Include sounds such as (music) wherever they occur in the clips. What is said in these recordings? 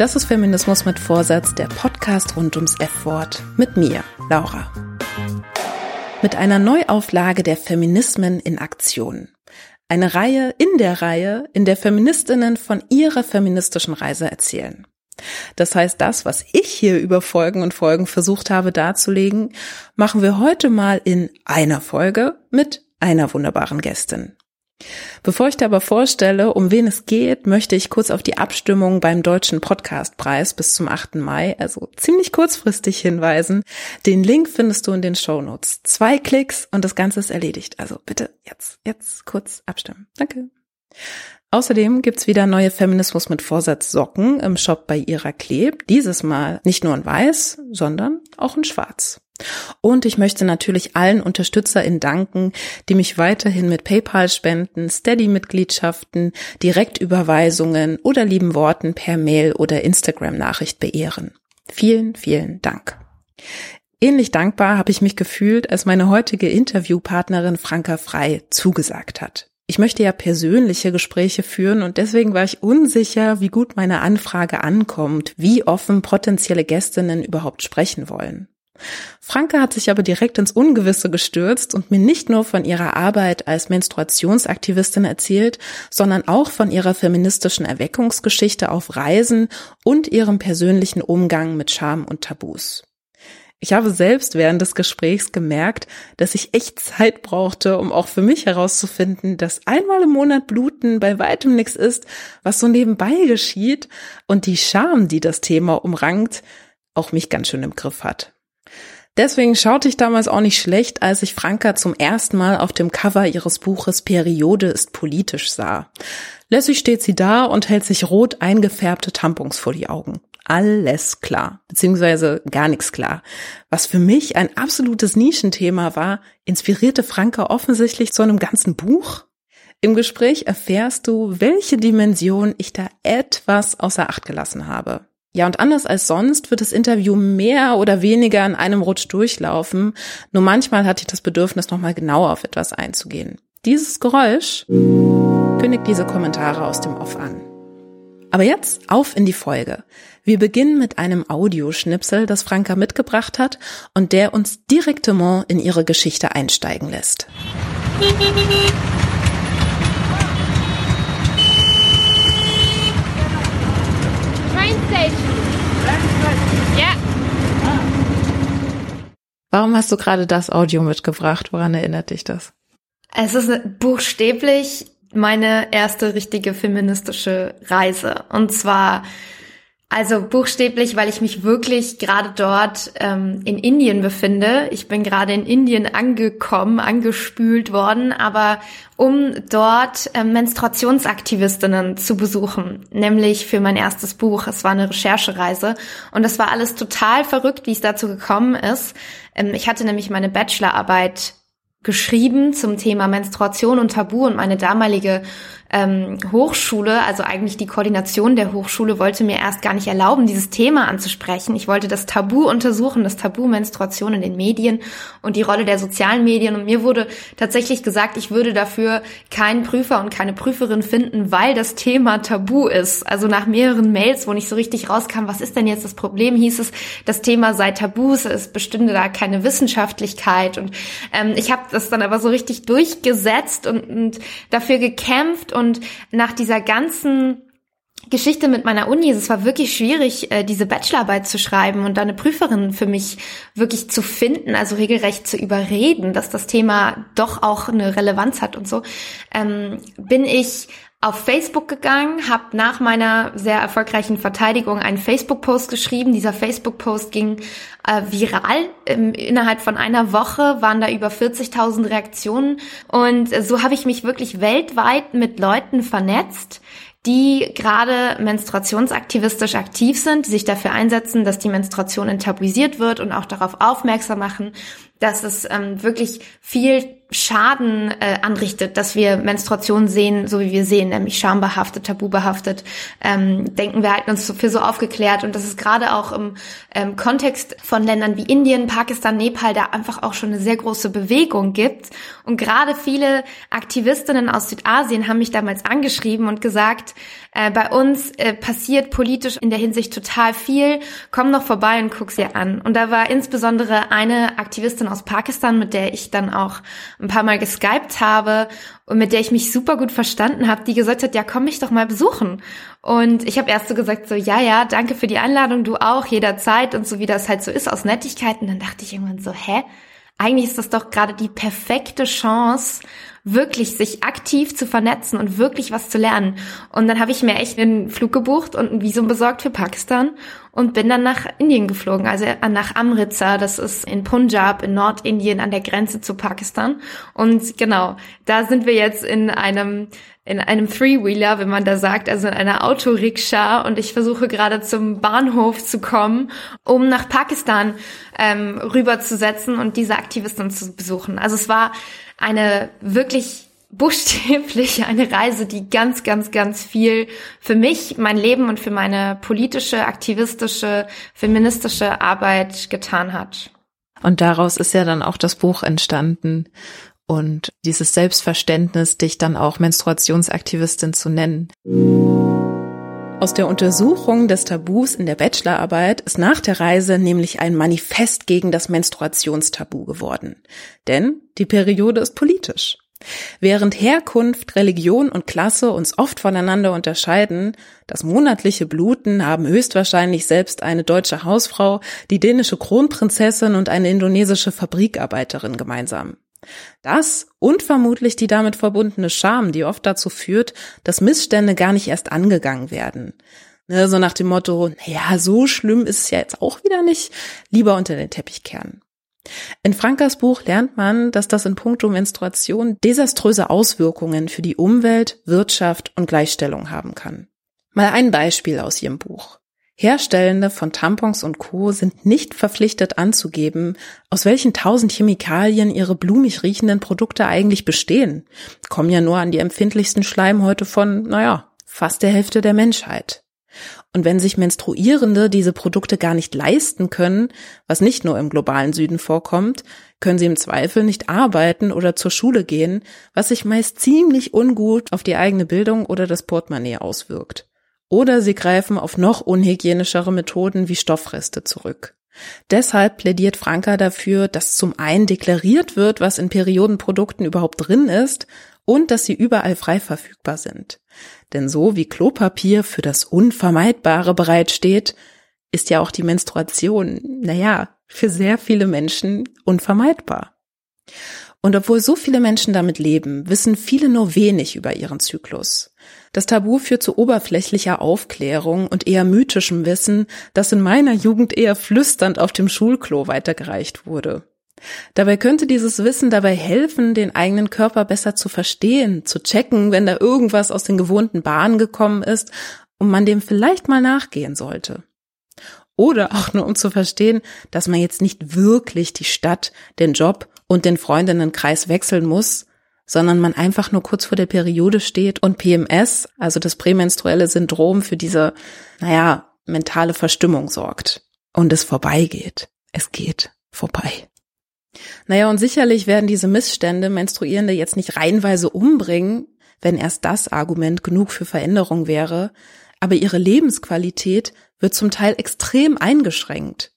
Das ist Feminismus mit Vorsatz, der Podcast rund ums F-Wort mit mir, Laura. Mit einer Neuauflage der Feminismen in Aktion. Eine Reihe in der Reihe, in der Feministinnen von ihrer feministischen Reise erzählen. Das heißt, das, was ich hier über Folgen und Folgen versucht habe darzulegen, machen wir heute mal in einer Folge mit einer wunderbaren Gästin. Bevor ich dir aber vorstelle, um wen es geht, möchte ich kurz auf die Abstimmung beim Deutschen Podcastpreis bis zum 8. Mai, also ziemlich kurzfristig hinweisen. Den Link findest du in den Shownotes. Zwei Klicks und das Ganze ist erledigt. Also bitte jetzt, jetzt kurz abstimmen. Danke. Außerdem gibt's wieder neue Feminismus mit Vorsatz Socken im Shop bei Ira Kleb. Dieses Mal nicht nur in weiß, sondern auch in schwarz. Und ich möchte natürlich allen UnterstützerInnen danken, die mich weiterhin mit PayPal-Spenden, Steady-Mitgliedschaften, Direktüberweisungen oder lieben Worten per Mail oder Instagram-Nachricht beehren. Vielen, vielen Dank. Ähnlich dankbar habe ich mich gefühlt, als meine heutige Interviewpartnerin Franka Frei zugesagt hat. Ich möchte ja persönliche Gespräche führen und deswegen war ich unsicher, wie gut meine Anfrage ankommt, wie offen potenzielle Gästinnen überhaupt sprechen wollen. Franke hat sich aber direkt ins Ungewisse gestürzt und mir nicht nur von ihrer Arbeit als Menstruationsaktivistin erzählt, sondern auch von ihrer feministischen Erweckungsgeschichte auf Reisen und ihrem persönlichen Umgang mit Scham und Tabus. Ich habe selbst während des Gesprächs gemerkt, dass ich echt Zeit brauchte, um auch für mich herauszufinden, dass einmal im Monat Bluten bei weitem nichts ist, was so nebenbei geschieht und die Scham, die das Thema umrankt, auch mich ganz schön im Griff hat. Deswegen schaute ich damals auch nicht schlecht, als ich Franka zum ersten Mal auf dem Cover ihres Buches Periode ist politisch sah. Lässig steht sie da und hält sich rot eingefärbte Tampons vor die Augen. Alles klar, beziehungsweise gar nichts klar. Was für mich ein absolutes Nischenthema war, inspirierte Franka offensichtlich zu einem ganzen Buch. Im Gespräch erfährst du, welche Dimension ich da etwas außer Acht gelassen habe. Ja, und anders als sonst wird das Interview mehr oder weniger in einem Rutsch durchlaufen. Nur manchmal hatte ich das Bedürfnis, nochmal genauer auf etwas einzugehen. Dieses Geräusch kündigt diese Kommentare aus dem Off an. Aber jetzt auf in die Folge. Wir beginnen mit einem Audioschnipsel, das Franka mitgebracht hat und der uns direktement in ihre Geschichte einsteigen lässt. Warum hast du gerade das Audio mitgebracht? Woran erinnert dich das? Es ist buchstäblich meine erste richtige feministische Reise. Und zwar also buchstäblich, weil ich mich wirklich gerade dort ähm, in Indien befinde. Ich bin gerade in Indien angekommen, angespült worden, aber um dort ähm, Menstruationsaktivistinnen zu besuchen, nämlich für mein erstes Buch. Es war eine Recherchereise und das war alles total verrückt, wie es dazu gekommen ist. Ähm, ich hatte nämlich meine Bachelorarbeit geschrieben zum Thema Menstruation und Tabu und meine damalige ähm, Hochschule, also eigentlich die Koordination der Hochschule, wollte mir erst gar nicht erlauben, dieses Thema anzusprechen. Ich wollte das Tabu untersuchen, das Tabu Menstruation in den Medien und die Rolle der sozialen Medien. Und mir wurde tatsächlich gesagt, ich würde dafür keinen Prüfer und keine Prüferin finden, weil das Thema Tabu ist. Also nach mehreren Mails, wo nicht so richtig rauskam, was ist denn jetzt das Problem, hieß es, das Thema sei Tabus, es bestünde da keine Wissenschaftlichkeit. Und ähm, ich habe das dann aber so richtig durchgesetzt und, und dafür gekämpft und nach dieser ganzen Geschichte mit meiner Uni. Es war wirklich schwierig, äh, diese Bachelorarbeit zu schreiben und da eine Prüferin für mich wirklich zu finden, also regelrecht zu überreden, dass das Thema doch auch eine Relevanz hat und so. Ähm, bin ich auf Facebook gegangen, habe nach meiner sehr erfolgreichen Verteidigung einen Facebook-Post geschrieben. Dieser Facebook-Post ging äh, viral. Ähm, innerhalb von einer Woche waren da über 40.000 Reaktionen. Und äh, so habe ich mich wirklich weltweit mit Leuten vernetzt, die gerade menstruationsaktivistisch aktiv sind, die sich dafür einsetzen, dass die Menstruation enttabuisiert wird und auch darauf aufmerksam machen, dass es ähm, wirklich viel Schaden äh, anrichtet, dass wir Menstruation sehen, so wie wir sehen, nämlich schambehaftet, tabubehaftet, ähm, denken wir halten uns für so aufgeklärt. Und das ist gerade auch im ähm, Kontext von Ländern wie Indien, Pakistan, Nepal da einfach auch schon eine sehr große Bewegung gibt. Und gerade viele Aktivistinnen aus Südasien haben mich damals angeschrieben und gesagt, äh, bei uns äh, passiert politisch in der Hinsicht total viel, komm noch vorbei und guck's dir an und da war insbesondere eine Aktivistin aus Pakistan, mit der ich dann auch ein paar Mal geskypt habe und mit der ich mich super gut verstanden habe, die gesagt hat, ja, komm mich doch mal besuchen. Und ich habe erst so gesagt, so, ja, ja, danke für die Einladung, du auch, jederzeit und so wie das halt so ist aus Nettigkeiten. Dann dachte ich irgendwann so, hä? Eigentlich ist das doch gerade die perfekte Chance, wirklich sich aktiv zu vernetzen und wirklich was zu lernen. Und dann habe ich mir echt einen Flug gebucht und ein Visum besorgt für Pakistan und bin dann nach Indien geflogen, also nach Amritsar, das ist in Punjab, in Nordindien an der Grenze zu Pakistan. Und genau, da sind wir jetzt in einem in einem Three-Wheeler, wenn man da sagt, also in einer Autorikscha und ich versuche gerade zum Bahnhof zu kommen, um nach Pakistan ähm, rüberzusetzen und diese Aktivisten zu besuchen. Also es war eine wirklich buchstäblich eine Reise, die ganz, ganz, ganz viel für mich, mein Leben und für meine politische, aktivistische, feministische Arbeit getan hat. Und daraus ist ja dann auch das Buch entstanden und dieses Selbstverständnis, dich dann auch Menstruationsaktivistin zu nennen. Aus der Untersuchung des Tabus in der Bachelorarbeit ist nach der Reise nämlich ein Manifest gegen das Menstruationstabu geworden. Denn die Periode ist politisch. Während Herkunft, Religion und Klasse uns oft voneinander unterscheiden, das monatliche Bluten haben höchstwahrscheinlich selbst eine deutsche Hausfrau, die dänische Kronprinzessin und eine indonesische Fabrikarbeiterin gemeinsam. Das und vermutlich die damit verbundene Scham, die oft dazu führt, dass Missstände gar nicht erst angegangen werden. Ne, so nach dem Motto, ja, so schlimm ist es ja jetzt auch wieder nicht, lieber unter den Teppich kehren. In Frankas Buch lernt man, dass das in puncto Menstruation desaströse Auswirkungen für die Umwelt, Wirtschaft und Gleichstellung haben kann. Mal ein Beispiel aus ihrem Buch. Herstellende von Tampons und Co. sind nicht verpflichtet anzugeben, aus welchen tausend Chemikalien ihre blumig riechenden Produkte eigentlich bestehen. Kommen ja nur an die empfindlichsten Schleimhäute von, naja, fast der Hälfte der Menschheit. Und wenn sich Menstruierende diese Produkte gar nicht leisten können, was nicht nur im globalen Süden vorkommt, können sie im Zweifel nicht arbeiten oder zur Schule gehen, was sich meist ziemlich ungut auf die eigene Bildung oder das Portemonnaie auswirkt. Oder sie greifen auf noch unhygienischere Methoden wie Stoffreste zurück. Deshalb plädiert Franka dafür, dass zum einen deklariert wird, was in Periodenprodukten überhaupt drin ist und dass sie überall frei verfügbar sind. Denn so wie Klopapier für das Unvermeidbare bereitsteht, ist ja auch die Menstruation, naja, für sehr viele Menschen unvermeidbar. Und obwohl so viele Menschen damit leben, wissen viele nur wenig über ihren Zyklus. Das Tabu führt zu oberflächlicher Aufklärung und eher mythischem Wissen, das in meiner Jugend eher flüsternd auf dem Schulklo weitergereicht wurde. Dabei könnte dieses Wissen dabei helfen, den eigenen Körper besser zu verstehen, zu checken, wenn da irgendwas aus den gewohnten Bahnen gekommen ist und man dem vielleicht mal nachgehen sollte. Oder auch nur um zu verstehen, dass man jetzt nicht wirklich die Stadt, den Job und den Freundinnenkreis wechseln muss, sondern man einfach nur kurz vor der Periode steht und PMS, also das prämenstruelle Syndrom für diese, naja, mentale Verstimmung sorgt. Und es vorbeigeht. Es geht vorbei. Naja, und sicherlich werden diese Missstände Menstruierende jetzt nicht reihenweise umbringen, wenn erst das Argument genug für Veränderung wäre, aber ihre Lebensqualität wird zum Teil extrem eingeschränkt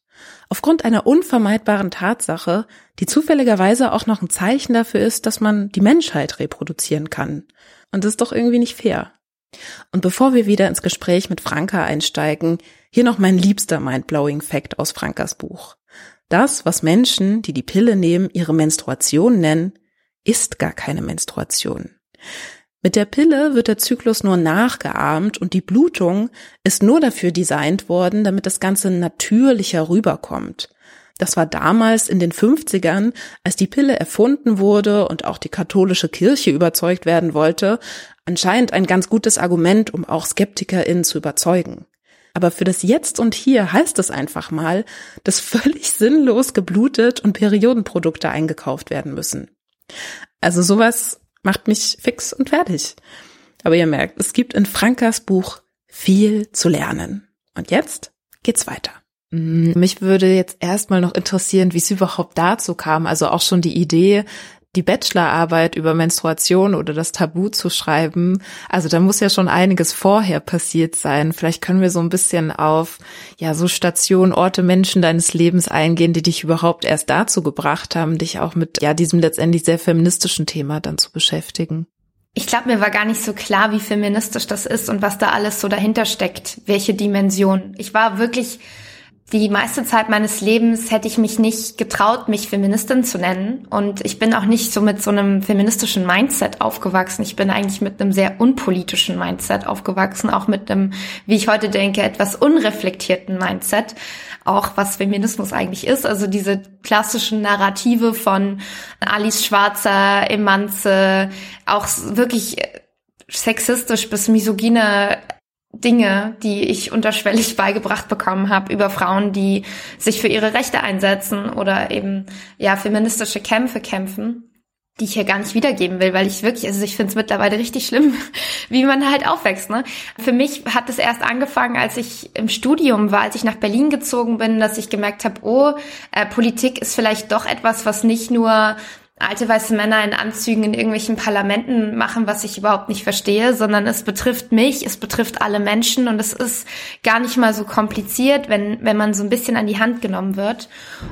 aufgrund einer unvermeidbaren Tatsache, die zufälligerweise auch noch ein Zeichen dafür ist, dass man die Menschheit reproduzieren kann. Und das ist doch irgendwie nicht fair. Und bevor wir wieder ins Gespräch mit Franka einsteigen, hier noch mein liebster Mindblowing Fact aus Frankas Buch. Das, was Menschen, die die Pille nehmen, ihre Menstruation nennen, ist gar keine Menstruation. Mit der Pille wird der Zyklus nur nachgeahmt und die Blutung ist nur dafür designt worden, damit das Ganze natürlicher rüberkommt. Das war damals in den 50ern, als die Pille erfunden wurde und auch die katholische Kirche überzeugt werden wollte, anscheinend ein ganz gutes Argument, um auch SkeptikerInnen zu überzeugen. Aber für das Jetzt und Hier heißt es einfach mal, dass (laughs) völlig sinnlos geblutet und Periodenprodukte eingekauft werden müssen. Also sowas macht mich fix und fertig. Aber ihr merkt, es gibt in Frankas Buch viel zu lernen. Und jetzt geht's weiter. Mm, mich würde jetzt erstmal noch interessieren, wie es überhaupt dazu kam. Also auch schon die Idee, die Bachelorarbeit über Menstruation oder das Tabu zu schreiben. Also da muss ja schon einiges vorher passiert sein. Vielleicht können wir so ein bisschen auf, ja, so Stationen, Orte, Menschen deines Lebens eingehen, die dich überhaupt erst dazu gebracht haben, dich auch mit, ja, diesem letztendlich sehr feministischen Thema dann zu beschäftigen. Ich glaube, mir war gar nicht so klar, wie feministisch das ist und was da alles so dahinter steckt, welche Dimension. Ich war wirklich die meiste Zeit meines Lebens hätte ich mich nicht getraut, mich Feministin zu nennen. Und ich bin auch nicht so mit so einem feministischen Mindset aufgewachsen. Ich bin eigentlich mit einem sehr unpolitischen Mindset aufgewachsen, auch mit einem, wie ich heute denke, etwas unreflektierten Mindset. Auch was Feminismus eigentlich ist. Also diese klassischen Narrative von Alice Schwarzer, Emanze, auch wirklich sexistisch bis misogyne Dinge, die ich unterschwellig (laughs) beigebracht bekommen habe über Frauen, die sich für ihre Rechte einsetzen oder eben ja feministische Kämpfe kämpfen, die ich hier gar nicht wiedergeben will, weil ich wirklich, also ich finde es mittlerweile richtig schlimm, (laughs) wie man halt aufwächst. Ne? Für mich hat es erst angefangen, als ich im Studium war, als ich nach Berlin gezogen bin, dass ich gemerkt habe, oh, äh, Politik ist vielleicht doch etwas, was nicht nur alte weiße Männer in Anzügen in irgendwelchen Parlamenten machen, was ich überhaupt nicht verstehe, sondern es betrifft mich, es betrifft alle Menschen und es ist gar nicht mal so kompliziert, wenn, wenn man so ein bisschen an die Hand genommen wird.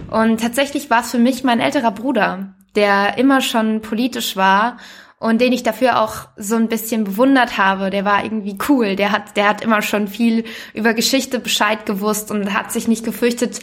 Und tatsächlich war es für mich mein älterer Bruder, der immer schon politisch war und den ich dafür auch so ein bisschen bewundert habe. Der war irgendwie cool. Der hat, der hat immer schon viel über Geschichte Bescheid gewusst und hat sich nicht gefürchtet,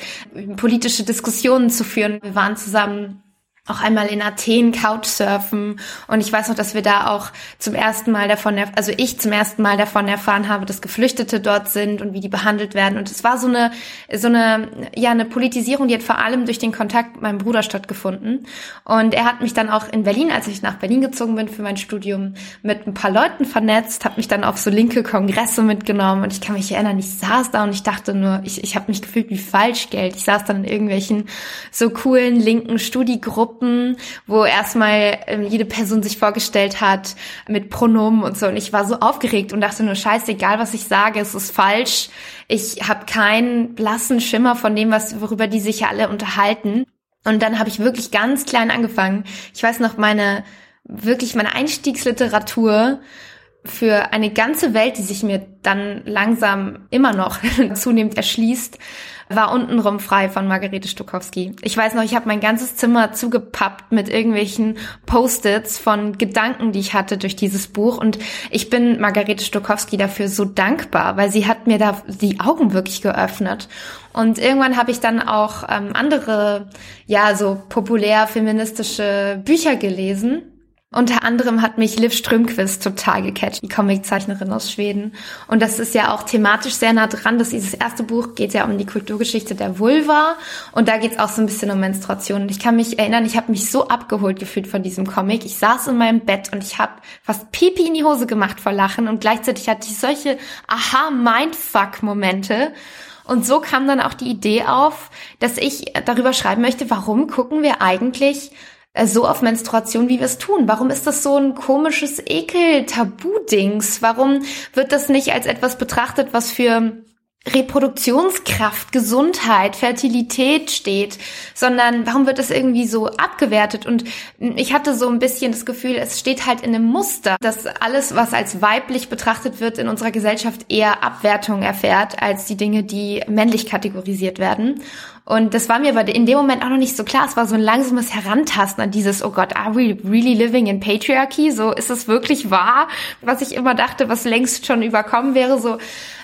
politische Diskussionen zu führen. Wir waren zusammen auch einmal in Athen Couchsurfen. Und ich weiß noch, dass wir da auch zum ersten Mal davon, also ich zum ersten Mal davon erfahren habe, dass Geflüchtete dort sind und wie die behandelt werden. Und es war so eine so eine ja eine Politisierung, die hat vor allem durch den Kontakt mit meinem Bruder stattgefunden. Und er hat mich dann auch in Berlin, als ich nach Berlin gezogen bin für mein Studium, mit ein paar Leuten vernetzt, hat mich dann auf so linke Kongresse mitgenommen. Und ich kann mich erinnern, ich saß da und ich dachte nur, ich ich habe mich gefühlt wie Falschgeld. Ich saß dann in irgendwelchen so coolen linken Studiegruppen Gruppen, wo erstmal ähm, jede Person sich vorgestellt hat mit Pronomen und so. Und ich war so aufgeregt und dachte nur, scheiße, egal was ich sage, es ist falsch. Ich habe keinen blassen Schimmer von dem, was worüber die sich alle unterhalten. Und dann habe ich wirklich ganz klein angefangen. Ich weiß noch, meine wirklich meine Einstiegsliteratur für eine ganze Welt, die sich mir dann langsam immer noch (laughs) zunehmend erschließt, war untenrum frei von Margarete Stokowski. Ich weiß noch, ich habe mein ganzes Zimmer zugepappt mit irgendwelchen Post-its von Gedanken, die ich hatte durch dieses Buch. Und ich bin Margarete Stokowski dafür so dankbar, weil sie hat mir da die Augen wirklich geöffnet. Und irgendwann habe ich dann auch ähm, andere, ja, so populär feministische Bücher gelesen unter anderem hat mich Liv Strömquist total gecatcht, die Comiczeichnerin aus Schweden. Und das ist ja auch thematisch sehr nah dran. Das dieses erste Buch geht ja um die Kulturgeschichte der Vulva. Und da geht es auch so ein bisschen um Menstruation. Und ich kann mich erinnern, ich habe mich so abgeholt gefühlt von diesem Comic. Ich saß in meinem Bett und ich habe fast Pipi in die Hose gemacht vor Lachen. Und gleichzeitig hatte ich solche Aha-Mindfuck-Momente. Und so kam dann auch die Idee auf, dass ich darüber schreiben möchte, warum gucken wir eigentlich so auf Menstruation, wie wir es tun? Warum ist das so ein komisches Ekel-Tabu-Dings? Warum wird das nicht als etwas betrachtet, was für Reproduktionskraft, Gesundheit, Fertilität steht, sondern warum wird das irgendwie so abgewertet? Und ich hatte so ein bisschen das Gefühl, es steht halt in einem Muster, dass alles, was als weiblich betrachtet wird, in unserer Gesellschaft eher Abwertung erfährt als die Dinge, die männlich kategorisiert werden. Und das war mir aber in dem Moment auch noch nicht so klar. Es war so ein langsames Herantasten an dieses, oh Gott, are we really living in patriarchy? So, ist es wirklich wahr? Was ich immer dachte, was längst schon überkommen wäre, so.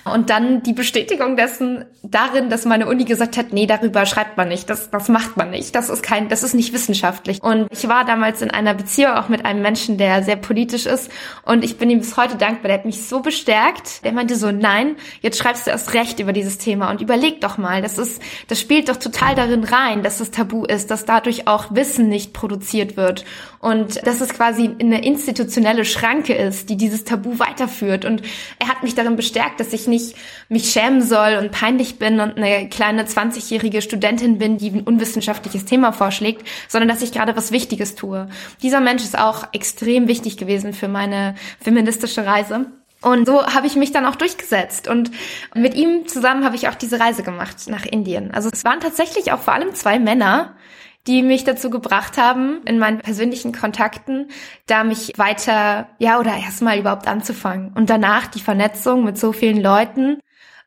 Und dann die Bestätigung dessen darin, dass meine Uni gesagt hat, nee, darüber schreibt man nicht, das, das macht man nicht, das ist kein, das ist nicht wissenschaftlich. Und ich war damals in einer Beziehung auch mit einem Menschen, der sehr politisch ist und ich bin ihm bis heute dankbar, der hat mich so bestärkt, der meinte so, nein, jetzt schreibst du erst recht über dieses Thema und überleg doch mal, das ist, das spielt doch total darin rein, dass es tabu ist, dass dadurch auch Wissen nicht produziert wird und dass es quasi eine institutionelle Schranke ist, die dieses Tabu weiterführt und er hat mich darin bestärkt, dass ich nicht mich schämen soll und peinlich bin und eine kleine 20-jährige Studentin bin, die ein unwissenschaftliches Thema vorschlägt, sondern dass ich gerade was Wichtiges tue. Dieser Mensch ist auch extrem wichtig gewesen für meine feministische Reise. Und so habe ich mich dann auch durchgesetzt. Und mit ihm zusammen habe ich auch diese Reise gemacht nach Indien. Also es waren tatsächlich auch vor allem zwei Männer, die mich dazu gebracht haben, in meinen persönlichen Kontakten, da mich weiter, ja, oder erstmal überhaupt anzufangen. Und danach die Vernetzung mit so vielen Leuten.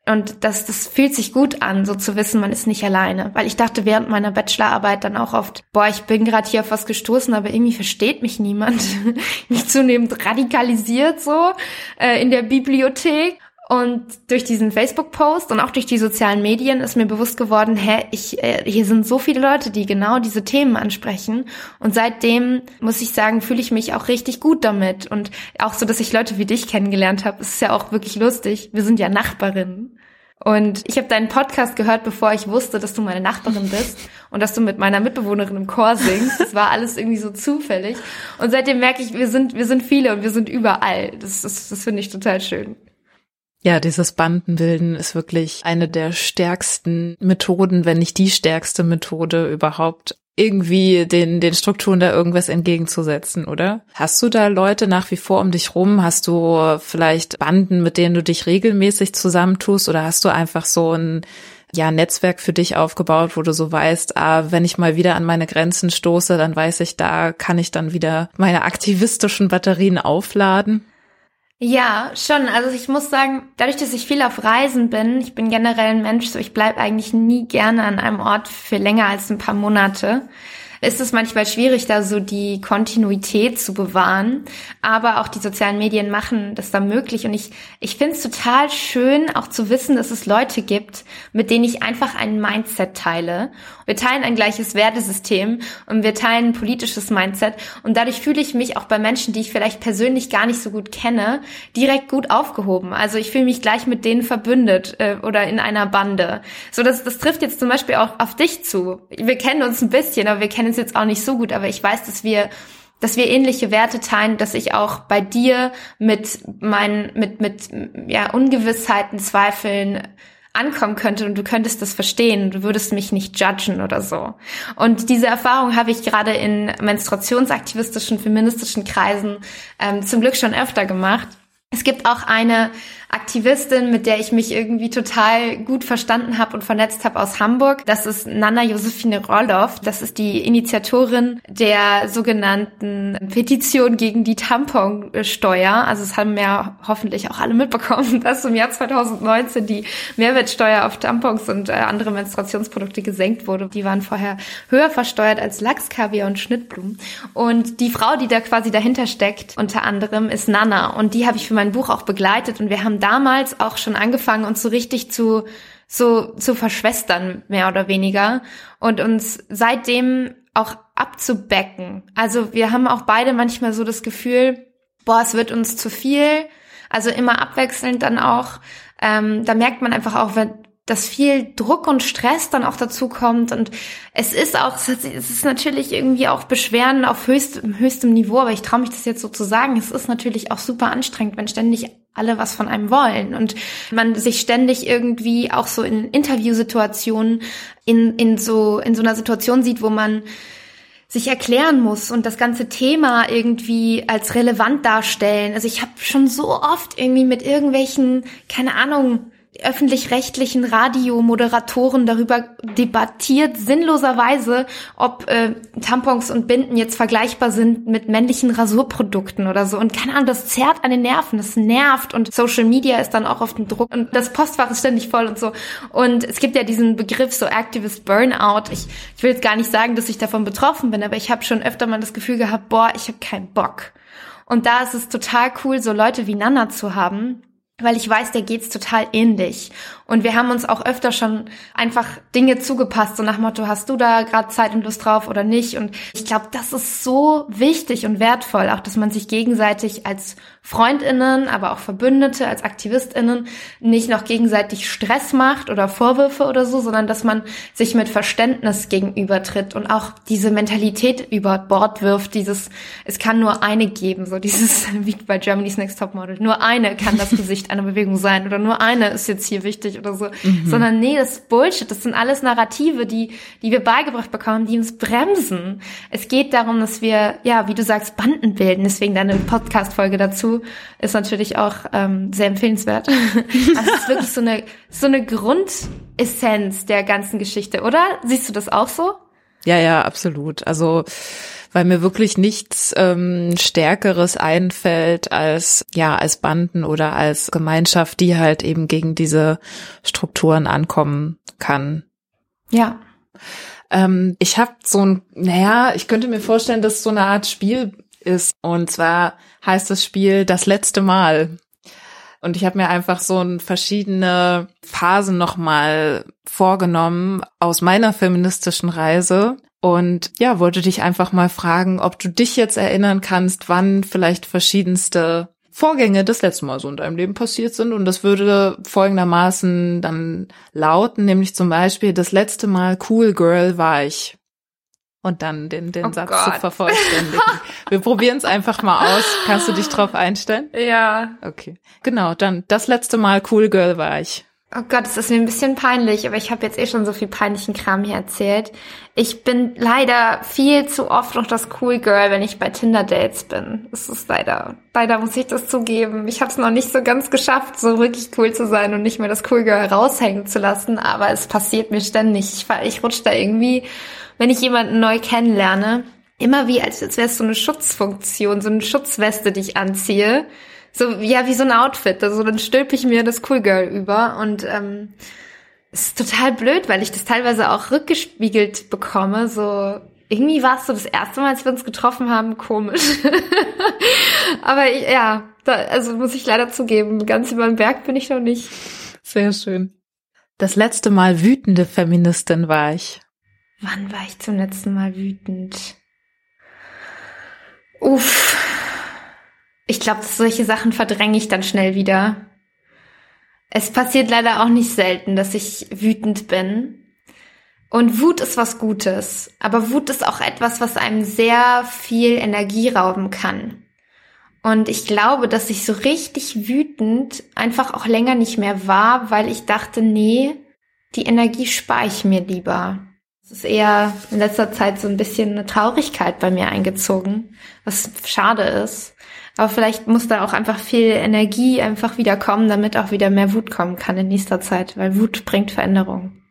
Und das, das fühlt sich gut an, so zu wissen, man ist nicht alleine. Weil ich dachte während meiner Bachelorarbeit dann auch oft, boah, ich bin gerade hier auf was gestoßen, aber irgendwie versteht mich niemand. (laughs) mich zunehmend radikalisiert so äh, in der Bibliothek. Und durch diesen Facebook-Post und auch durch die sozialen Medien ist mir bewusst geworden, hä, ich, äh, hier sind so viele Leute, die genau diese Themen ansprechen. Und seitdem muss ich sagen, fühle ich mich auch richtig gut damit. Und auch so, dass ich Leute wie dich kennengelernt habe, ist ja auch wirklich lustig. Wir sind ja Nachbarinnen. Und ich habe deinen Podcast gehört, bevor ich wusste, dass du meine Nachbarin bist (laughs) und dass du mit meiner Mitbewohnerin im Chor singst. Das war alles irgendwie so zufällig. Und seitdem merke ich, wir sind, wir sind viele und wir sind überall. Das, das, das finde ich total schön. Ja, dieses Bandenbilden ist wirklich eine der stärksten Methoden, wenn nicht die stärkste Methode überhaupt, irgendwie den, den Strukturen da irgendwas entgegenzusetzen, oder? Hast du da Leute nach wie vor um dich rum? Hast du vielleicht Banden, mit denen du dich regelmäßig zusammentust oder hast du einfach so ein ja, Netzwerk für dich aufgebaut, wo du so weißt, ah, wenn ich mal wieder an meine Grenzen stoße, dann weiß ich, da kann ich dann wieder meine aktivistischen Batterien aufladen? Ja, schon. Also ich muss sagen, dadurch, dass ich viel auf Reisen bin, ich bin generell ein Mensch, so ich bleib eigentlich nie gerne an einem Ort für länger als ein paar Monate ist es manchmal schwierig, da so die Kontinuität zu bewahren. Aber auch die sozialen Medien machen das da möglich. Und ich, ich finde es total schön, auch zu wissen, dass es Leute gibt, mit denen ich einfach ein Mindset teile. Wir teilen ein gleiches Wertesystem und wir teilen ein politisches Mindset. Und dadurch fühle ich mich auch bei Menschen, die ich vielleicht persönlich gar nicht so gut kenne, direkt gut aufgehoben. Also ich fühle mich gleich mit denen verbündet äh, oder in einer Bande. So, das, das trifft jetzt zum Beispiel auch auf dich zu. Wir kennen uns ein bisschen, aber wir kennen uns jetzt auch nicht so gut, aber ich weiß, dass wir dass wir ähnliche Werte teilen, dass ich auch bei dir mit meinen, mit, mit, ja, Ungewissheiten, Zweifeln ankommen könnte und du könntest das verstehen, du würdest mich nicht judgen oder so. Und diese Erfahrung habe ich gerade in menstruationsaktivistischen, feministischen Kreisen ähm, zum Glück schon öfter gemacht. Es gibt auch eine Aktivistin, mit der ich mich irgendwie total gut verstanden habe und vernetzt habe aus Hamburg. Das ist Nana Josephine Roloff. Das ist die Initiatorin der sogenannten Petition gegen die Tamponsteuer. Also es haben ja hoffentlich auch alle mitbekommen, (laughs) dass im Jahr 2019 die Mehrwertsteuer auf Tampons und äh, andere Menstruationsprodukte gesenkt wurde. Die waren vorher höher versteuert als Lachs, Kaviar und Schnittblumen. Und die Frau, die da quasi dahinter steckt, unter anderem, ist Nana. Und die habe ich für mein Buch auch begleitet und wir haben damals auch schon angefangen, uns so richtig zu, so, zu verschwestern, mehr oder weniger. Und uns seitdem auch abzubecken. Also wir haben auch beide manchmal so das Gefühl, boah, es wird uns zu viel. Also immer abwechselnd dann auch. Ähm, da merkt man einfach auch, wenn, dass viel Druck und Stress dann auch dazu kommt und es ist auch, es ist natürlich irgendwie auch Beschweren auf höchstem, höchstem Niveau, aber ich traue mich das jetzt so zu sagen, es ist natürlich auch super anstrengend, wenn ständig alle was von einem wollen und man sich ständig irgendwie auch so in Interviewsituationen in, in so, in so einer Situation sieht, wo man sich erklären muss und das ganze Thema irgendwie als relevant darstellen. Also ich habe schon so oft irgendwie mit irgendwelchen, keine Ahnung, öffentlich-rechtlichen Radiomoderatoren darüber debattiert, sinnloserweise, ob äh, Tampons und Binden jetzt vergleichbar sind mit männlichen Rasurprodukten oder so. Und keine Ahnung, das zerrt an den Nerven, das nervt und Social Media ist dann auch auf dem Druck und das Postfach ist ständig voll und so. Und es gibt ja diesen Begriff so Activist Burnout. Ich, ich will jetzt gar nicht sagen, dass ich davon betroffen bin, aber ich habe schon öfter mal das Gefühl gehabt, boah, ich habe keinen Bock. Und da ist es total cool, so Leute wie Nana zu haben, weil ich weiß, der geht's total ähnlich. Und wir haben uns auch öfter schon einfach Dinge zugepasst, so nach Motto, hast du da gerade Zeit und Lust drauf oder nicht? Und ich glaube, das ist so wichtig und wertvoll, auch dass man sich gegenseitig als Freundinnen, aber auch Verbündete, als Aktivistinnen nicht noch gegenseitig Stress macht oder Vorwürfe oder so, sondern dass man sich mit Verständnis gegenübertritt und auch diese Mentalität über Bord wirft, dieses, es kann nur eine geben, so dieses, (laughs) wie bei Germany's Next Top Model, nur eine kann das Gesicht einer Bewegung sein oder nur eine ist jetzt hier wichtig oder so, mhm. sondern nee, das ist Bullshit. Das sind alles Narrative, die, die wir beigebracht bekommen, die uns bremsen. Es geht darum, dass wir, ja, wie du sagst, Banden bilden. Deswegen deine Podcast-Folge dazu ist natürlich auch ähm, sehr empfehlenswert. (laughs) also es ist wirklich so eine, so eine Grundessenz der ganzen Geschichte, oder? Siehst du das auch so? Ja, ja, absolut. Also weil mir wirklich nichts ähm, Stärkeres einfällt als ja als Banden oder als Gemeinschaft, die halt eben gegen diese Strukturen ankommen kann. Ja. Ähm, ich habe so ein, naja, ich könnte mir vorstellen, dass so eine Art Spiel ist. Und zwar heißt das Spiel das letzte Mal. Und ich habe mir einfach so verschiedene Phasen nochmal vorgenommen aus meiner feministischen Reise und ja, wollte dich einfach mal fragen, ob du dich jetzt erinnern kannst, wann vielleicht verschiedenste Vorgänge das letzte Mal so in deinem Leben passiert sind. Und das würde folgendermaßen dann lauten, nämlich zum Beispiel, das letzte Mal Cool Girl war ich. Und dann den, den oh Satz Gott. zu vervollständigen. (laughs) Wir probieren es einfach mal aus. Kannst du dich drauf einstellen? Ja. Okay. Genau, dann das letzte Mal Cool Girl war ich. Oh Gott, es ist mir ein bisschen peinlich, aber ich habe jetzt eh schon so viel peinlichen Kram hier erzählt. Ich bin leider viel zu oft noch das Cool Girl, wenn ich bei Tinder Dates bin. Es ist leider, leider muss ich das zugeben. Ich habe es noch nicht so ganz geschafft, so wirklich cool zu sein und nicht mehr das Cool Girl raushängen zu lassen, aber es passiert mir ständig. Ich, ich rutsche da irgendwie, wenn ich jemanden neu kennenlerne, immer wie als, als wäre es so eine Schutzfunktion, so eine Schutzweste, die ich anziehe so, ja, wie so ein Outfit. Also dann stülpe ich mir das Cool Girl über und ähm, es ist total blöd, weil ich das teilweise auch rückgespiegelt bekomme. So, irgendwie war es so das erste Mal, als wir uns getroffen haben, komisch. (laughs) Aber ich, ja, da, also muss ich leider zugeben, ganz über den Berg bin ich noch nicht. Sehr schön. Das letzte Mal wütende Feministin war ich. Wann war ich zum letzten Mal wütend? Uff. Ich glaube, solche Sachen verdränge ich dann schnell wieder. Es passiert leider auch nicht selten, dass ich wütend bin. Und Wut ist was Gutes, aber Wut ist auch etwas, was einem sehr viel Energie rauben kann. Und ich glaube, dass ich so richtig wütend einfach auch länger nicht mehr war, weil ich dachte, nee, die Energie spare ich mir lieber. Es ist eher in letzter Zeit so ein bisschen eine Traurigkeit bei mir eingezogen, was schade ist. Aber vielleicht muss da auch einfach viel Energie einfach wieder kommen, damit auch wieder mehr Wut kommen kann in nächster Zeit, weil Wut bringt Veränderung.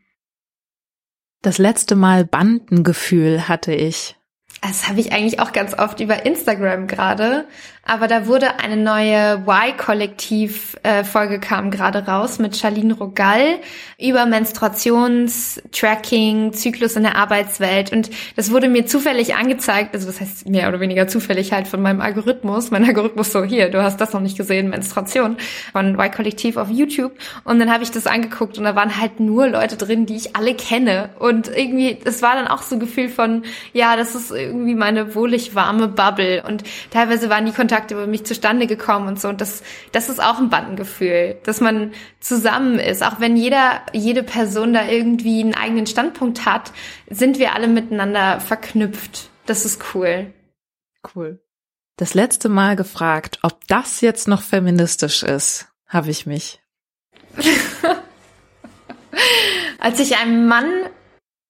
Das letzte Mal Bandengefühl hatte ich. Das habe ich eigentlich auch ganz oft über Instagram gerade. Aber da wurde eine neue Y-Kollektiv-Folge äh, kam gerade raus mit Charlene Rogal über Menstruationstracking, Zyklus in der Arbeitswelt. Und das wurde mir zufällig angezeigt, also das heißt mehr oder weniger zufällig halt von meinem Algorithmus. Mein Algorithmus so, hier, du hast das noch nicht gesehen, Menstruation von Y-Kollektiv auf YouTube. Und dann habe ich das angeguckt und da waren halt nur Leute drin, die ich alle kenne. Und irgendwie, es war dann auch so ein Gefühl von, ja, das ist irgendwie meine wohlig warme Bubble. Und teilweise waren die Kontakte Kontakte über mich zustande gekommen und so. Und das, das ist auch ein Bandengefühl, dass man zusammen ist. Auch wenn jeder, jede Person da irgendwie einen eigenen Standpunkt hat, sind wir alle miteinander verknüpft. Das ist cool. Cool. Das letzte Mal gefragt, ob das jetzt noch feministisch ist, habe ich mich. (laughs) Als ich einem Mann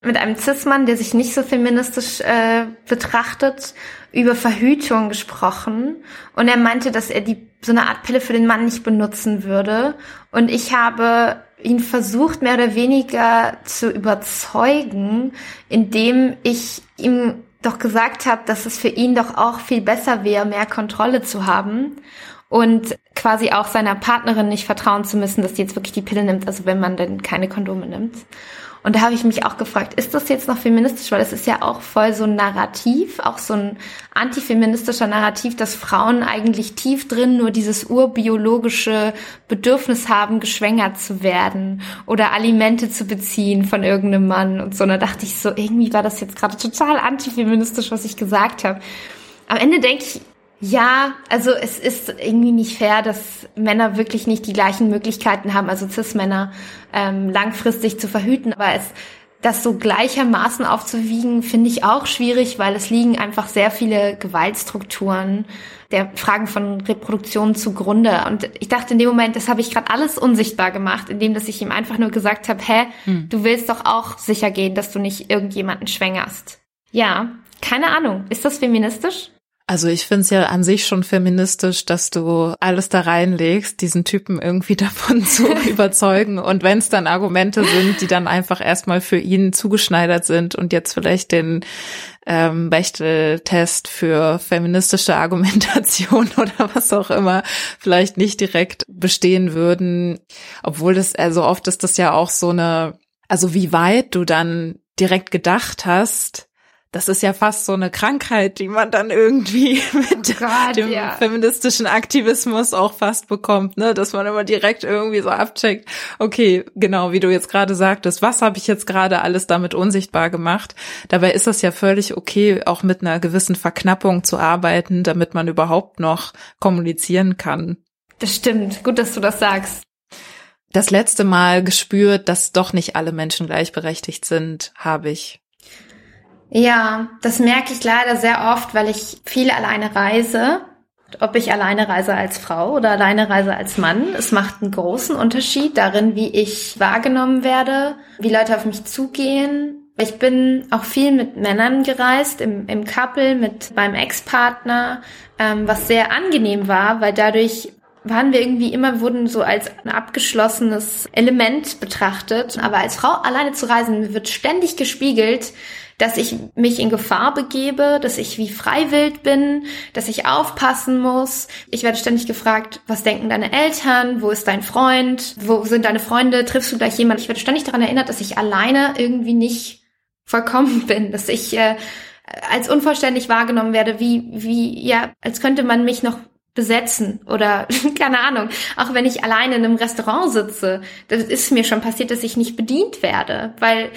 mit einem Cis-Mann, der sich nicht so feministisch äh, betrachtet, über Verhütung gesprochen. Und er meinte, dass er die so eine Art Pille für den Mann nicht benutzen würde. Und ich habe ihn versucht, mehr oder weniger zu überzeugen, indem ich ihm doch gesagt habe, dass es für ihn doch auch viel besser wäre, mehr Kontrolle zu haben und quasi auch seiner Partnerin nicht vertrauen zu müssen, dass sie jetzt wirklich die Pille nimmt, also wenn man denn keine Kondome nimmt. Und da habe ich mich auch gefragt, ist das jetzt noch feministisch? Weil es ist ja auch voll so ein Narrativ, auch so ein antifeministischer Narrativ, dass Frauen eigentlich tief drin nur dieses urbiologische Bedürfnis haben, geschwängert zu werden oder Alimente zu beziehen von irgendeinem Mann und so. Und da dachte ich so, irgendwie war das jetzt gerade total antifeministisch, was ich gesagt habe. Am Ende denke ich, ja, also es ist irgendwie nicht fair, dass Männer wirklich nicht die gleichen Möglichkeiten haben, also Cis-Männer ähm, langfristig zu verhüten. Aber es, das so gleichermaßen aufzuwiegen, finde ich auch schwierig, weil es liegen einfach sehr viele Gewaltstrukturen der Fragen von Reproduktion zugrunde. Und ich dachte in dem Moment, das habe ich gerade alles unsichtbar gemacht, indem dass ich ihm einfach nur gesagt habe, hä, hm. du willst doch auch sicher gehen, dass du nicht irgendjemanden schwängerst. Ja, keine Ahnung. Ist das feministisch? Also ich finde es ja an sich schon feministisch, dass du alles da reinlegst, diesen Typen irgendwie (laughs) davon zu überzeugen. Und wenn es dann Argumente sind, die dann einfach erstmal für ihn zugeschneidert sind und jetzt vielleicht den ähm, Bechtel-Test für feministische Argumentation (laughs) oder was auch immer vielleicht nicht direkt bestehen würden, obwohl das, also oft ist das ja auch so eine, also wie weit du dann direkt gedacht hast, das ist ja fast so eine Krankheit, die man dann irgendwie (laughs) mit oh Gott, dem ja. feministischen Aktivismus auch fast bekommt, ne, dass man immer direkt irgendwie so abcheckt, okay, genau, wie du jetzt gerade sagtest, was habe ich jetzt gerade alles damit unsichtbar gemacht? Dabei ist es ja völlig okay, auch mit einer gewissen Verknappung zu arbeiten, damit man überhaupt noch kommunizieren kann. Das stimmt, gut, dass du das sagst. Das letzte Mal gespürt, dass doch nicht alle Menschen gleichberechtigt sind, habe ich ja, das merke ich leider sehr oft, weil ich viel alleine reise. Ob ich alleine reise als Frau oder alleine reise als Mann, es macht einen großen Unterschied darin, wie ich wahrgenommen werde, wie Leute auf mich zugehen. Ich bin auch viel mit Männern gereist, im, im Couple, mit meinem Ex-Partner, ähm, was sehr angenehm war, weil dadurch waren wir irgendwie immer, wurden so als ein abgeschlossenes Element betrachtet. Aber als Frau alleine zu reisen, wird ständig gespiegelt, dass ich mich in Gefahr begebe, dass ich wie freiwillig bin, dass ich aufpassen muss. Ich werde ständig gefragt, was denken deine Eltern? Wo ist dein Freund? Wo sind deine Freunde? Triffst du gleich jemanden? Ich werde ständig daran erinnert, dass ich alleine irgendwie nicht vollkommen (laughs) bin, dass ich äh, als unvollständig wahrgenommen werde, wie, wie, ja, als könnte man mich noch besetzen oder (laughs) keine Ahnung, auch wenn ich alleine in einem Restaurant sitze, das ist mir schon passiert, dass ich nicht bedient werde, weil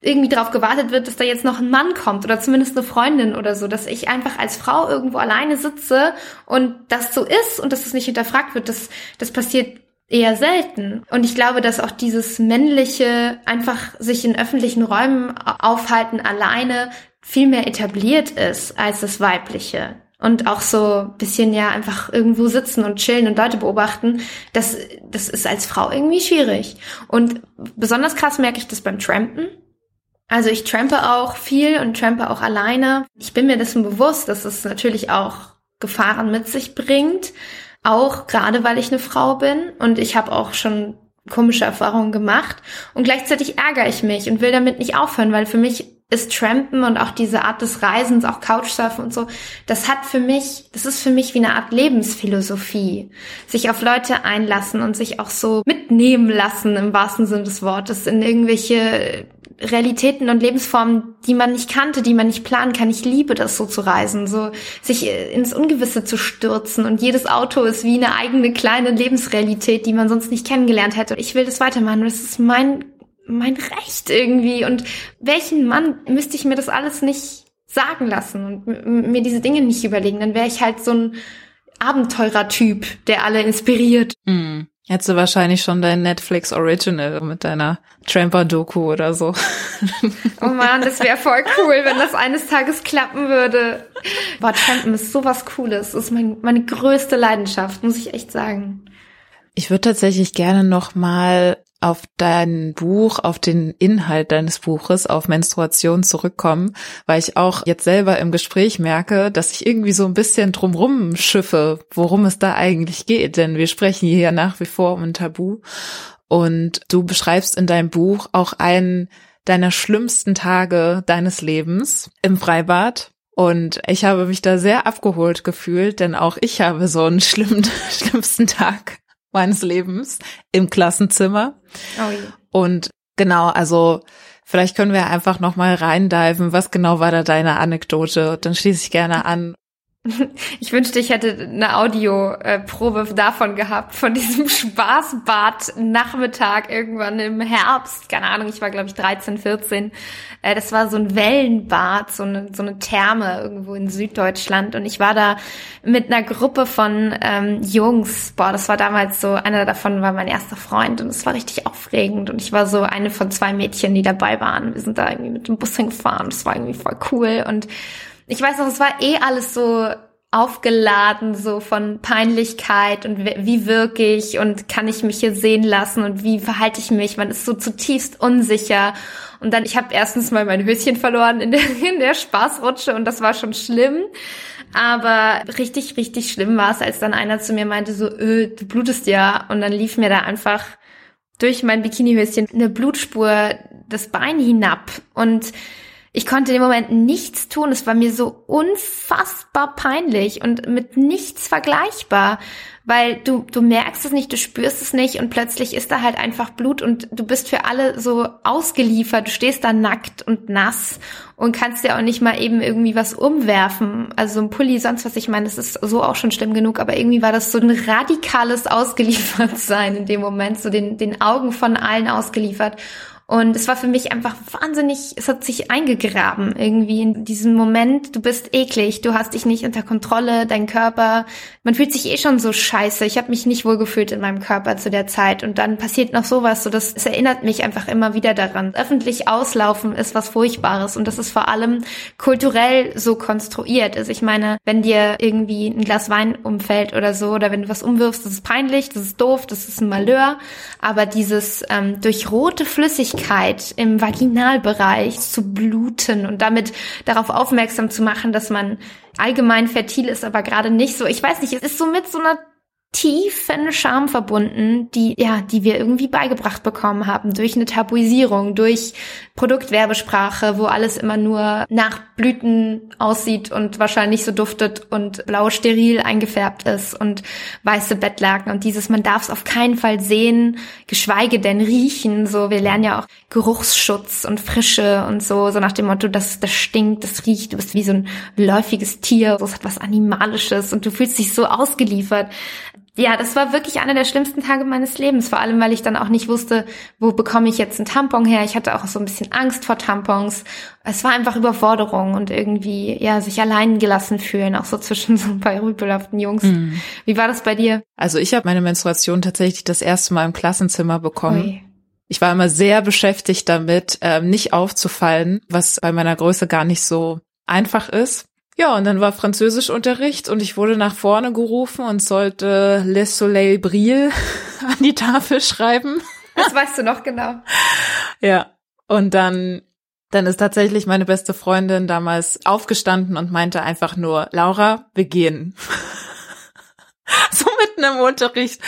irgendwie darauf gewartet wird, dass da jetzt noch ein Mann kommt oder zumindest eine Freundin oder so, dass ich einfach als Frau irgendwo alleine sitze und das so ist und dass es nicht hinterfragt wird, das, das passiert eher selten. Und ich glaube, dass auch dieses männliche, einfach sich in öffentlichen Räumen aufhalten alleine viel mehr etabliert ist als das weibliche. Und auch so bisschen ja einfach irgendwo sitzen und chillen und Leute beobachten, das, das ist als Frau irgendwie schwierig. Und besonders krass merke ich das beim Trampen also ich trampe auch viel und trampe auch alleine. Ich bin mir dessen bewusst, dass es natürlich auch Gefahren mit sich bringt. Auch gerade weil ich eine Frau bin und ich habe auch schon komische Erfahrungen gemacht. Und gleichzeitig ärgere ich mich und will damit nicht aufhören, weil für mich ist Trampen und auch diese Art des Reisens, auch Couchsurfen und so, das hat für mich, das ist für mich wie eine Art Lebensphilosophie. Sich auf Leute einlassen und sich auch so mitnehmen lassen im wahrsten Sinne des Wortes in irgendwelche Realitäten und Lebensformen, die man nicht kannte, die man nicht planen kann. Ich liebe das so zu reisen, so sich ins Ungewisse zu stürzen und jedes Auto ist wie eine eigene kleine Lebensrealität, die man sonst nicht kennengelernt hätte. Ich will das weitermachen. Das ist mein mein Recht irgendwie und welchen Mann müsste ich mir das alles nicht sagen lassen und mir diese Dinge nicht überlegen, dann wäre ich halt so ein Abenteurertyp, der alle inspiriert. Mm. Hättest du wahrscheinlich schon dein Netflix Original mit deiner Tramper-Doku oder so. Oh man, das wäre voll cool, wenn das eines Tages klappen würde. Boah, Trampen ist sowas Cooles. Das ist mein, meine größte Leidenschaft, muss ich echt sagen. Ich würde tatsächlich gerne noch mal auf dein Buch, auf den Inhalt deines Buches, auf Menstruation zurückkommen, weil ich auch jetzt selber im Gespräch merke, dass ich irgendwie so ein bisschen drumrum schiffe, worum es da eigentlich geht. Denn wir sprechen hier ja nach wie vor um ein Tabu. Und du beschreibst in deinem Buch auch einen deiner schlimmsten Tage deines Lebens im Freibad. Und ich habe mich da sehr abgeholt gefühlt, denn auch ich habe so einen schlimmen, (laughs) schlimmsten Tag meines Lebens im Klassenzimmer. Oh je. Und genau, also vielleicht können wir einfach noch mal reindiven. Was genau war da deine Anekdote? Dann schließe ich gerne an (laughs) Ich wünschte, ich hätte eine Audioprobe davon gehabt, von diesem (laughs) Spaßbad-Nachmittag irgendwann im Herbst. Keine Ahnung, ich war, glaube ich, 13, 14. Äh, das war so ein Wellenbad, so eine, so eine Therme irgendwo in Süddeutschland. Und ich war da mit einer Gruppe von ähm, Jungs. Boah, das war damals so, einer davon war mein erster Freund und es war richtig aufregend. Und ich war so eine von zwei Mädchen, die dabei waren. Wir sind da irgendwie mit dem Bus hingefahren. Das war irgendwie voll cool. Und ich weiß noch, es war eh alles so aufgeladen, so von Peinlichkeit und wie wirke ich und kann ich mich hier sehen lassen und wie verhalte ich mich. Man ist so zutiefst unsicher. Und dann, ich habe erstens mal mein Höschen verloren in der, (laughs) in der Spaßrutsche und das war schon schlimm. Aber richtig, richtig schlimm war es, als dann einer zu mir meinte, so, öh, du blutest ja. Und dann lief mir da einfach durch mein Bikinihöschen eine Blutspur das Bein hinab. Und ich konnte im Moment nichts tun. Es war mir so unfassbar peinlich und mit nichts vergleichbar, weil du, du merkst es nicht, du spürst es nicht und plötzlich ist da halt einfach Blut und du bist für alle so ausgeliefert. Du stehst da nackt und nass und kannst dir auch nicht mal eben irgendwie was umwerfen. Also so ein Pulli, sonst was. Ich meine, das ist so auch schon schlimm genug, aber irgendwie war das so ein radikales Ausgeliefertsein in dem Moment, so den, den Augen von allen ausgeliefert. Und es war für mich einfach wahnsinnig, es hat sich eingegraben irgendwie in diesem Moment. Du bist eklig, du hast dich nicht unter Kontrolle, dein Körper, man fühlt sich eh schon so scheiße. Ich habe mich nicht wohl gefühlt in meinem Körper zu der Zeit. Und dann passiert noch sowas, so das, es erinnert mich einfach immer wieder daran. Öffentlich auslaufen ist was Furchtbares und das ist vor allem kulturell so konstruiert. Also ich meine, wenn dir irgendwie ein Glas Wein umfällt oder so, oder wenn du was umwirfst, das ist peinlich, das ist doof, das ist ein Malheur. Aber dieses ähm, durch rote Flüssigkeit Möglichkeit, im Vaginalbereich zu bluten und damit darauf aufmerksam zu machen, dass man allgemein fertil ist, aber gerade nicht so. Ich weiß nicht, es ist so mit so einer tiefen Scham verbunden, die, ja, die wir irgendwie beigebracht bekommen haben durch eine Tabuisierung, durch Produktwerbesprache, wo alles immer nur nach Blüten aussieht und wahrscheinlich so duftet und blau steril eingefärbt ist und weiße Bettlaken. Und dieses, man darf es auf keinen Fall sehen, geschweige denn riechen, so, wir lernen ja auch Geruchsschutz und Frische und so, so nach dem Motto, das, das stinkt, das riecht, du bist wie so ein läufiges Tier, so hat was Animalisches und du fühlst dich so ausgeliefert ja, das war wirklich einer der schlimmsten Tage meines Lebens, vor allem weil ich dann auch nicht wusste, wo bekomme ich jetzt einen Tampon her. Ich hatte auch so ein bisschen Angst vor Tampons. Es war einfach Überforderung und irgendwie, ja, sich allein gelassen fühlen, auch so zwischen (laughs) so ein paar rüpelhaften Jungs. Mhm. Wie war das bei dir? Also ich habe meine Menstruation tatsächlich das erste Mal im Klassenzimmer bekommen. Ui. Ich war immer sehr beschäftigt damit, ähm, nicht aufzufallen, was bei meiner Größe gar nicht so einfach ist. Ja, und dann war Französischunterricht und ich wurde nach vorne gerufen und sollte Le Soleil brille (laughs) an die Tafel schreiben. Das weißt du noch genau. (laughs) ja, und dann dann ist tatsächlich meine beste Freundin damals aufgestanden und meinte einfach nur, Laura, wir gehen. (laughs) so mitten im Unterricht.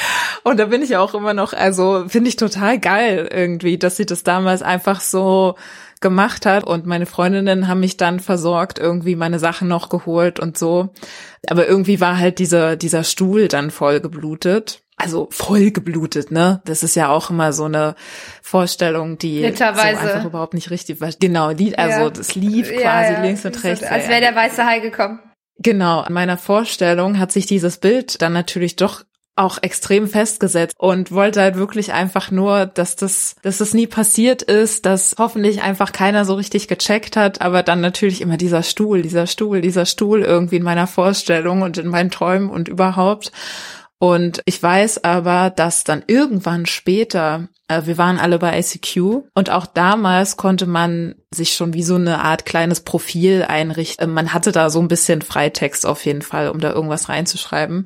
Und da bin ich auch immer noch, also finde ich total geil irgendwie, dass sie das damals einfach so gemacht hat und meine Freundinnen haben mich dann versorgt, irgendwie meine Sachen noch geholt und so. Aber irgendwie war halt dieser, dieser Stuhl dann voll geblutet. Also voll geblutet, ne? Das ist ja auch immer so eine Vorstellung, die so einfach überhaupt nicht richtig war. Genau, also ja. das lief quasi ja, ja. links und rechts. Als wäre der weiße Hai gekommen. Genau, in meiner Vorstellung hat sich dieses Bild dann natürlich doch auch extrem festgesetzt und wollte halt wirklich einfach nur, dass das, dass das nie passiert ist, dass hoffentlich einfach keiner so richtig gecheckt hat, aber dann natürlich immer dieser Stuhl, dieser Stuhl, dieser Stuhl irgendwie in meiner Vorstellung und in meinen Träumen und überhaupt. Und ich weiß aber, dass dann irgendwann später, äh, wir waren alle bei ICQ und auch damals konnte man sich schon wie so eine Art kleines Profil einrichten. Man hatte da so ein bisschen Freitext auf jeden Fall, um da irgendwas reinzuschreiben.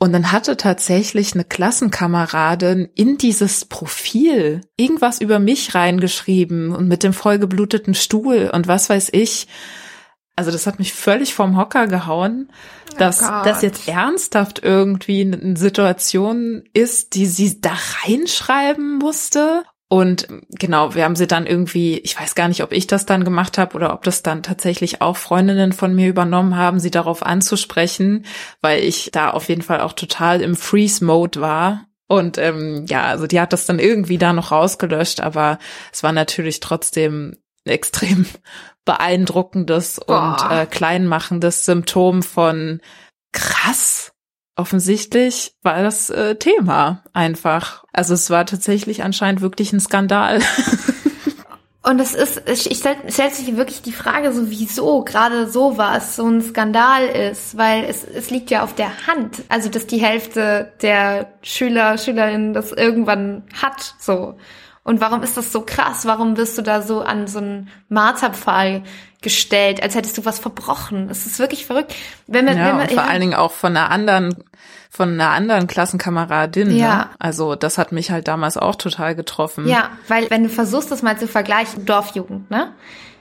Und dann hatte tatsächlich eine Klassenkameradin in dieses Profil irgendwas über mich reingeschrieben und mit dem vollgebluteten Stuhl und was weiß ich. Also das hat mich völlig vom Hocker gehauen, dass Oh das jetzt ernsthaft irgendwie eine Situation ist, die sie da reinschreiben musste. Und genau, wir haben sie dann irgendwie, ich weiß gar nicht, ob ich das dann gemacht habe oder ob das dann tatsächlich auch Freundinnen von mir übernommen haben, sie darauf anzusprechen, weil ich da auf jeden Fall auch total im Freeze-Mode war. Und ähm, ja, also die hat das dann irgendwie da noch rausgelöscht, aber es war natürlich trotzdem ein extrem (laughs) beeindruckendes und Boah. äh, kleinmachendes Symptom von krass. Offensichtlich war das äh, Thema einfach. Also es war tatsächlich anscheinend wirklich ein Skandal. (laughs) Und es ist, ich, ich stell, sich wirklich die Frage, so wieso gerade sowas so ein Skandal ist, weil es, es liegt ja auf der Hand, also dass die Hälfte der Schüler, Schülerinnen das irgendwann hat, so. Und warum ist das so krass? Warum wirst du da so an so einen Marterpfahl gestellt, als hättest du was verbrochen? Es ist wirklich verrückt. Wenn man, Ja, wenn man, und vor allen Dingen auch von einer anderen, von einer anderen Klassenkameradin. Ja. Ne? Also das hat mich halt damals auch total getroffen. Ja, weil wenn du versuchst, das mal zu vergleichen, Dorfjugend, ne?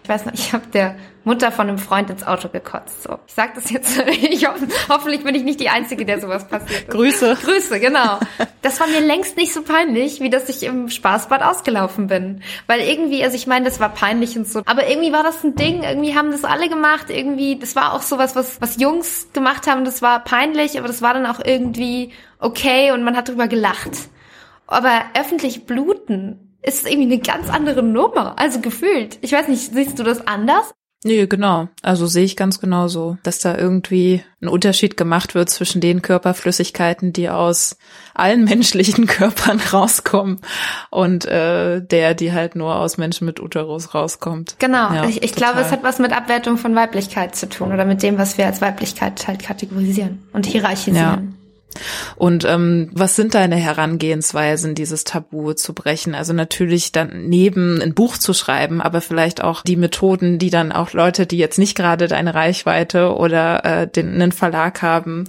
Ich weiß noch, ich habe der Mutter von einem Freund ins Auto gekotzt. So, ich sag das jetzt. (laughs) Ich hoffe, hoffentlich bin ich nicht die Einzige, der sowas passiert ist. Grüße. Grüße, genau. Das war mir längst nicht so peinlich, wie dass ich im Spaßbad ausgelaufen bin. Weil irgendwie, also ich meine, das war peinlich und so. Aber irgendwie war das ein Ding, irgendwie haben das alle gemacht, irgendwie, das war auch sowas, was, was Jungs gemacht haben, das war peinlich, aber das war dann auch irgendwie okay und man hat drüber gelacht. Aber öffentlich bluten ist irgendwie eine ganz andere Nummer. Also gefühlt. Ich weiß nicht, siehst du das anders? Nee, genau. Also sehe ich ganz genauso, dass da irgendwie ein Unterschied gemacht wird zwischen den Körperflüssigkeiten, die aus allen (laughs) menschlichen Körpern rauskommen und äh, der, die halt nur aus Menschen mit Uterus rauskommt. Genau. Ja, ich ich glaube, es hat was mit Abwertung von Weiblichkeit zu tun oder mit dem, was wir als Weiblichkeit halt kategorisieren und hierarchisieren. Und ähm, was sind deine Herangehensweisen, dieses Tabu zu brechen? Also natürlich dann neben ein Buch zu schreiben, aber vielleicht auch die Methoden, die dann auch Leute, die jetzt nicht gerade deine Reichweite oder äh, den einen Verlag haben,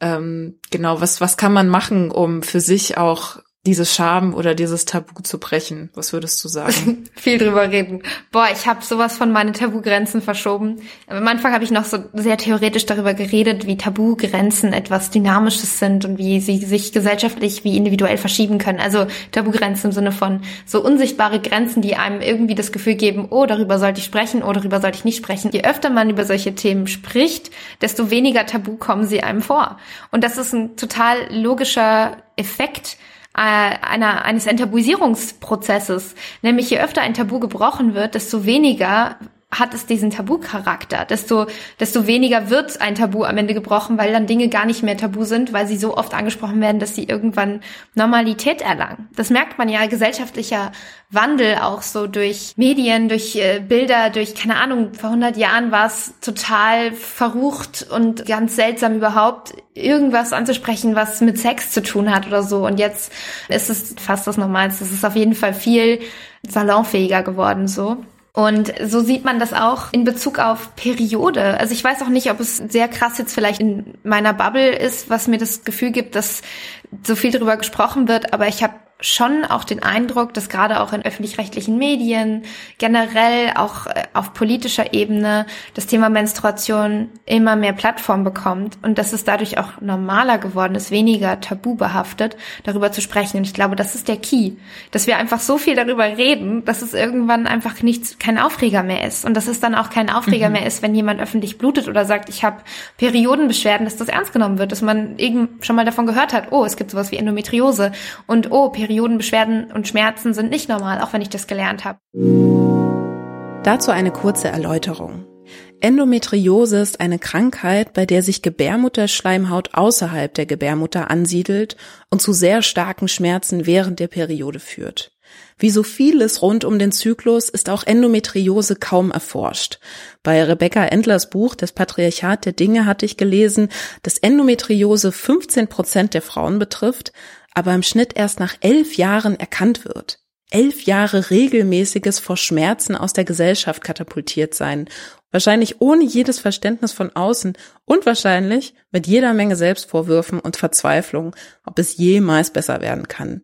ähm, genau, was was kann man machen, um für sich auch dieses Scham oder dieses Tabu zu brechen? Was würdest du sagen? (laughs) Viel drüber reden. Boah, ich habe sowas von meine Tabugrenzen verschoben. Am Anfang habe ich noch so sehr theoretisch darüber geredet, wie Tabugrenzen etwas Dynamisches sind und wie sie sich gesellschaftlich wie individuell verschieben können. Also Tabugrenzen im Sinne von so unsichtbare Grenzen, die einem irgendwie das Gefühl geben, oh, darüber sollte ich sprechen, oh, darüber sollte ich nicht sprechen. Je öfter man über solche Themen spricht, desto weniger Tabu kommen sie einem vor. Und das ist ein total logischer Effekt einer, eines Enttabuisierungsprozesses. Nämlich je öfter ein Tabu gebrochen wird, desto weniger hat es diesen Tabu-Charakter, desto, desto weniger wird ein Tabu am Ende gebrochen, weil dann Dinge gar nicht mehr tabu sind, weil sie so oft angesprochen werden, dass sie irgendwann Normalität erlangen. Das merkt man ja, gesellschaftlicher Wandel auch so durch Medien, durch äh, Bilder, durch, keine Ahnung, vor 100 Jahren war es total verrucht und ganz seltsam überhaupt, irgendwas anzusprechen, was mit Sex zu tun hat oder so. Und jetzt ist es fast das Normalste. Es ist auf jeden Fall viel salonfähiger geworden so. Und so sieht man das auch in Bezug auf Periode. Also ich weiß auch nicht, ob es sehr krass jetzt vielleicht in meiner Bubble ist, was mir das Gefühl gibt, dass so viel darüber gesprochen wird, aber ich habe schon auch den Eindruck, dass gerade auch in öffentlich-rechtlichen Medien, generell auch äh, auf politischer Ebene, das Thema Menstruation immer mehr Plattform bekommt und dass es dadurch auch normaler geworden ist, weniger tabu behaftet, darüber zu sprechen. Und ich glaube, das ist der Key, dass wir einfach so viel darüber reden, dass es irgendwann einfach nichts, kein Aufreger mehr ist. Und dass es dann auch kein Aufreger mehr ist, wenn jemand öffentlich blutet oder sagt, ich habe Periodenbeschwerden, dass das ernst genommen wird, dass man eben schon mal davon gehört hat, oh, es gibt sowas wie Endometriose und oh, Periodenbeschwerden und Schmerzen sind nicht normal, auch wenn ich das gelernt habe. Dazu eine kurze Erläuterung. Endometriose ist eine Krankheit, bei der sich Gebärmutterschleimhaut außerhalb der Gebärmutter ansiedelt und zu sehr starken Schmerzen während der Periode führt. Wie so vieles rund um den Zyklus ist auch Endometriose kaum erforscht. Bei Rebecca Endlers Buch Das Patriarchat der Dinge hatte ich gelesen, dass Endometriose 15 Prozent der Frauen betrifft, aber im Schnitt erst nach elf Jahren erkannt wird. Elf Jahre regelmäßiges vor Schmerzen aus der Gesellschaft katapultiert sein Wahrscheinlich ohne jedes Verständnis von außen und wahrscheinlich mit jeder Menge Selbstvorwürfen und Verzweiflung, ob es jemals besser werden kann.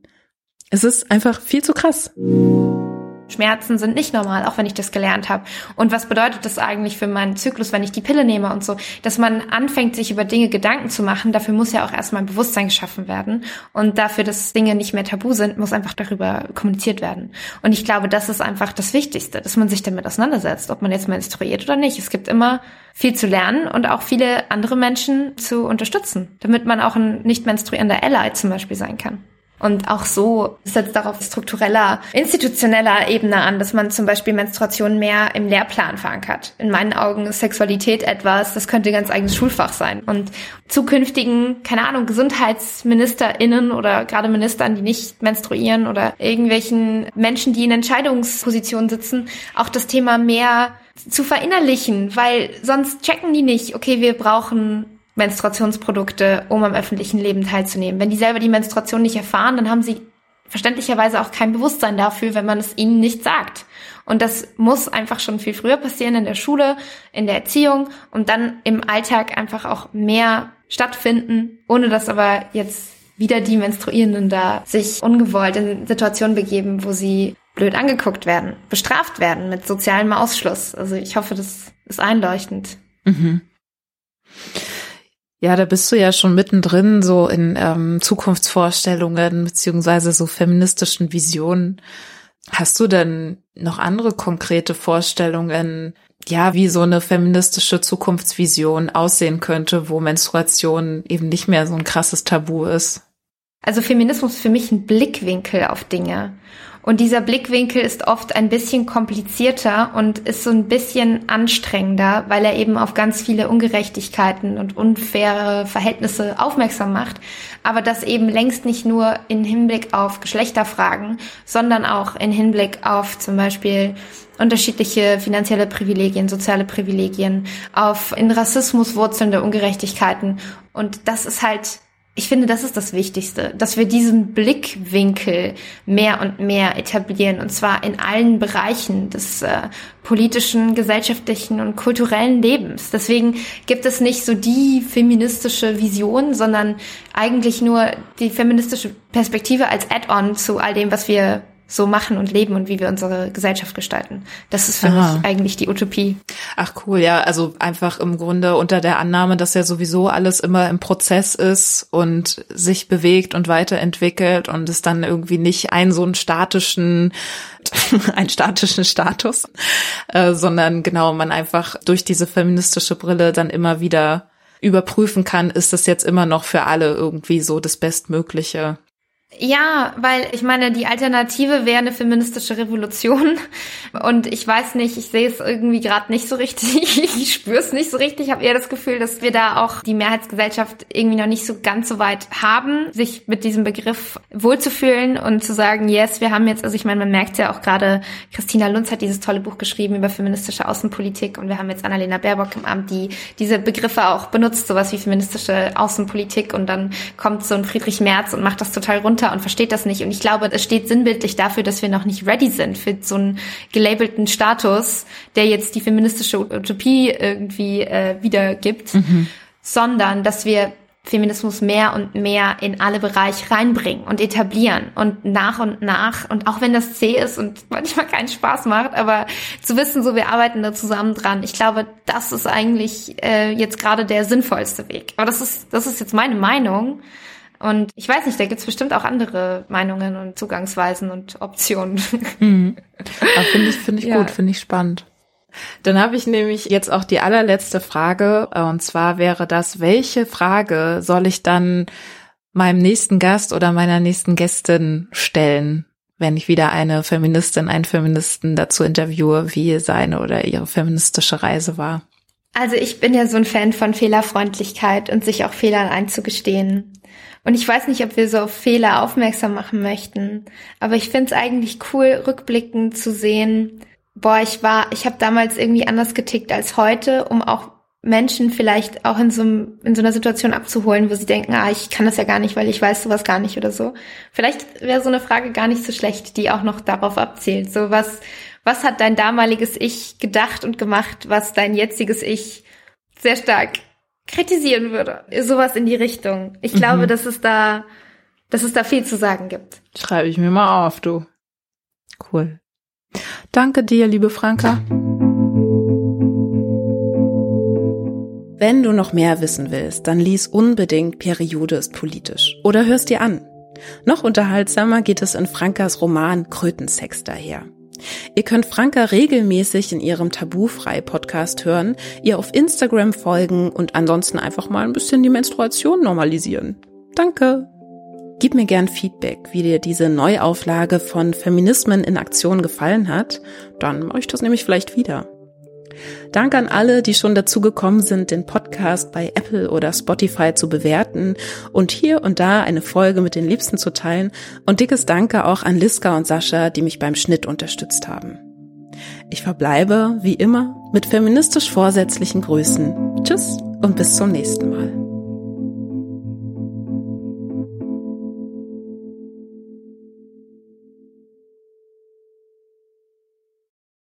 Es ist einfach viel zu krass. Schmerzen sind nicht normal, auch wenn ich das gelernt habe. Und was bedeutet das eigentlich für meinen Zyklus, wenn ich die Pille nehme und so? Dass man anfängt, sich über Dinge Gedanken zu machen, dafür muss ja auch erstmal ein Bewusstsein geschaffen werden. Und dafür, dass Dinge nicht mehr tabu sind, muss einfach darüber kommuniziert werden. Und ich glaube, das ist einfach das Wichtigste, dass man sich damit auseinandersetzt, ob man jetzt menstruiert oder nicht. Es gibt immer viel zu lernen und auch viele andere Menschen zu unterstützen, damit man auch ein nicht menstruierender Ally zum Beispiel sein kann. Und auch so setzt darauf struktureller, institutioneller Ebene an, dass man zum Beispiel Menstruation mehr im Lehrplan verankert. In meinen Augen ist Sexualität etwas, das könnte ganz eigenes Schulfach sein. Und zukünftigen, keine Ahnung, GesundheitsministerInnen oder gerade Ministern, die nicht menstruieren oder irgendwelchen Menschen, die in Entscheidungspositionen sitzen, auch das Thema mehr zu verinnerlichen, weil sonst checken die nicht, okay, wir brauchen Menstruationsprodukte, um am öffentlichen Leben teilzunehmen. Wenn die selber die Menstruation nicht erfahren, dann haben sie verständlicherweise auch kein Bewusstsein dafür, wenn man es ihnen nicht sagt. Und das muss einfach schon viel früher passieren in der Schule, in der Erziehung und dann im Alltag einfach auch mehr stattfinden, ohne dass aber jetzt wieder die Menstruierenden da sich ungewollt in Situationen begeben, wo sie blöd angeguckt werden, bestraft werden mit sozialem Ausschluss. Also ich hoffe, das ist einleuchtend. Mhm. Ja, da bist du ja schon mittendrin so in ähm, Zukunftsvorstellungen beziehungsweise so feministischen Visionen. Hast du denn noch andere konkrete Vorstellungen, ja, wie so eine feministische Zukunftsvision aussehen könnte, wo Menstruation eben nicht mehr so ein krasses Tabu ist? Also Feminismus ist für mich ein Blickwinkel auf Dinge. Und dieser Blickwinkel ist oft ein bisschen komplizierter und ist so ein bisschen anstrengender, weil er eben auf ganz viele Ungerechtigkeiten und unfaire Verhältnisse aufmerksam macht. Aber das eben längst nicht nur in Hinblick auf Geschlechterfragen, sondern auch in Hinblick auf zum Beispiel unterschiedliche finanzielle Privilegien, soziale Privilegien, auf in Rassismus wurzelnde Ungerechtigkeiten. Und das ist halt ich finde, das ist das Wichtigste, dass wir diesen Blickwinkel mehr und mehr etablieren, und zwar in allen Bereichen des äh, politischen, gesellschaftlichen und kulturellen Lebens. Deswegen gibt es nicht so die feministische Vision, sondern eigentlich nur die feministische Perspektive als Add-on zu all dem, was wir so machen und leben und wie wir unsere Gesellschaft gestalten. Das ist für Aha. mich eigentlich die Utopie. Ach cool, ja, also einfach im Grunde unter der Annahme, dass ja sowieso alles immer im Prozess ist und sich bewegt und weiterentwickelt und es dann irgendwie nicht einen so einen statischen, (laughs) einen statischen Status, äh, sondern genau man einfach durch diese feministische Brille dann immer wieder überprüfen kann, ist das jetzt immer noch für alle irgendwie so das Bestmögliche. Ja, weil ich meine, die Alternative wäre eine feministische Revolution. Und ich weiß nicht, ich sehe es irgendwie gerade (laughs) nicht so richtig. Ich spüre es nicht so richtig. Ich habe eher das Gefühl, dass wir da auch die Mehrheitsgesellschaft irgendwie noch nicht so ganz so weit haben, sich mit diesem Begriff wohlzufühlen und zu sagen, yes, wir haben jetzt, also ich meine, man merkt ja auch gerade, Christina Lunz hat dieses tolle Buch geschrieben über feministische Außenpolitik und wir haben jetzt Annalena Baerbock im Amt, die diese Begriffe auch benutzt, sowas wie feministische Außenpolitik und dann kommt so ein Friedrich Merz und macht das total runter runter und versteht das nicht. Und ich glaube, es steht sinnbildlich dafür, dass wir noch nicht ready sind für so einen gelabelten Status, der jetzt die feministische Utopie irgendwie äh, wiedergibt, mhm. sondern dass wir Feminismus mehr und mehr in alle Bereiche reinbringen und etablieren und nach und nach und auch wenn das zäh ist und (laughs) manchmal keinen Spaß macht, aber zu wissen, so wir arbeiten da zusammen dran. Ich glaube, das ist eigentlich äh, jetzt gerade der sinnvollste Weg. Aber das ist das ist jetzt meine Meinung. Und ich weiß nicht, da gibt's bestimmt auch andere Meinungen und Zugangsweisen und Optionen. (laughs) Mhm. Finde ich, finde ich ja. gut, finde ich spannend. Dann habe ich nämlich jetzt auch die allerletzte Frage. Und zwar wäre das, welche Frage soll ich dann meinem nächsten Gast oder meiner nächsten Gästin stellen, wenn ich wieder eine Feministin, einen Feministen dazu interviewe, wie seine oder ihre feministische Reise war? Also ich bin ja so ein Fan von Fehlerfreundlichkeit und sich auch Fehlern einzugestehen. Und ich weiß nicht, ob wir so auf Fehler aufmerksam machen möchten, aber ich finde es eigentlich cool, rückblickend zu sehen, boah, ich war, ich habe damals irgendwie anders getickt als heute, um auch Menschen vielleicht auch in so, in so einer Situation abzuholen, wo sie denken, ah, ich kann das ja gar nicht, weil ich weiß sowas gar nicht oder so. Vielleicht wäre so eine Frage gar nicht so schlecht, die auch noch darauf abzielt. So was, was hat dein damaliges Ich gedacht und gemacht, was dein jetziges Ich sehr stark kritisieren würde. Sowas in die Richtung. Ich glaube, mhm. dass es da, dass es da viel zu sagen gibt. Schreibe ich mir mal auf, du. Cool. Danke dir, liebe Franka. Wenn du noch mehr wissen willst, dann lies unbedingt Periode ist politisch oder hörst dir an. Noch unterhaltsamer geht es in Frankas Roman Krötensex daher. Ihr könnt Franka regelmäßig in ihrem Tabufrei-Podcast hören, ihr auf Instagram folgen und ansonsten einfach mal ein bisschen die Menstruation normalisieren. Danke! Gib mir gern Feedback, wie dir diese Neuauflage von Feminismen in Aktion gefallen hat. Dann mache ich das nämlich vielleicht wieder. Danke an alle, die schon dazu gekommen sind, den Podcast bei Apple oder Spotify zu bewerten und hier und da eine Folge mit den Liebsten zu teilen. Und dickes Danke auch an Liska und Sascha, die mich beim Schnitt unterstützt haben. Ich verbleibe, wie immer, mit feministisch vorsätzlichen Grüßen. Tschüss und bis zum nächsten Mal.